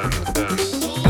dance, dance.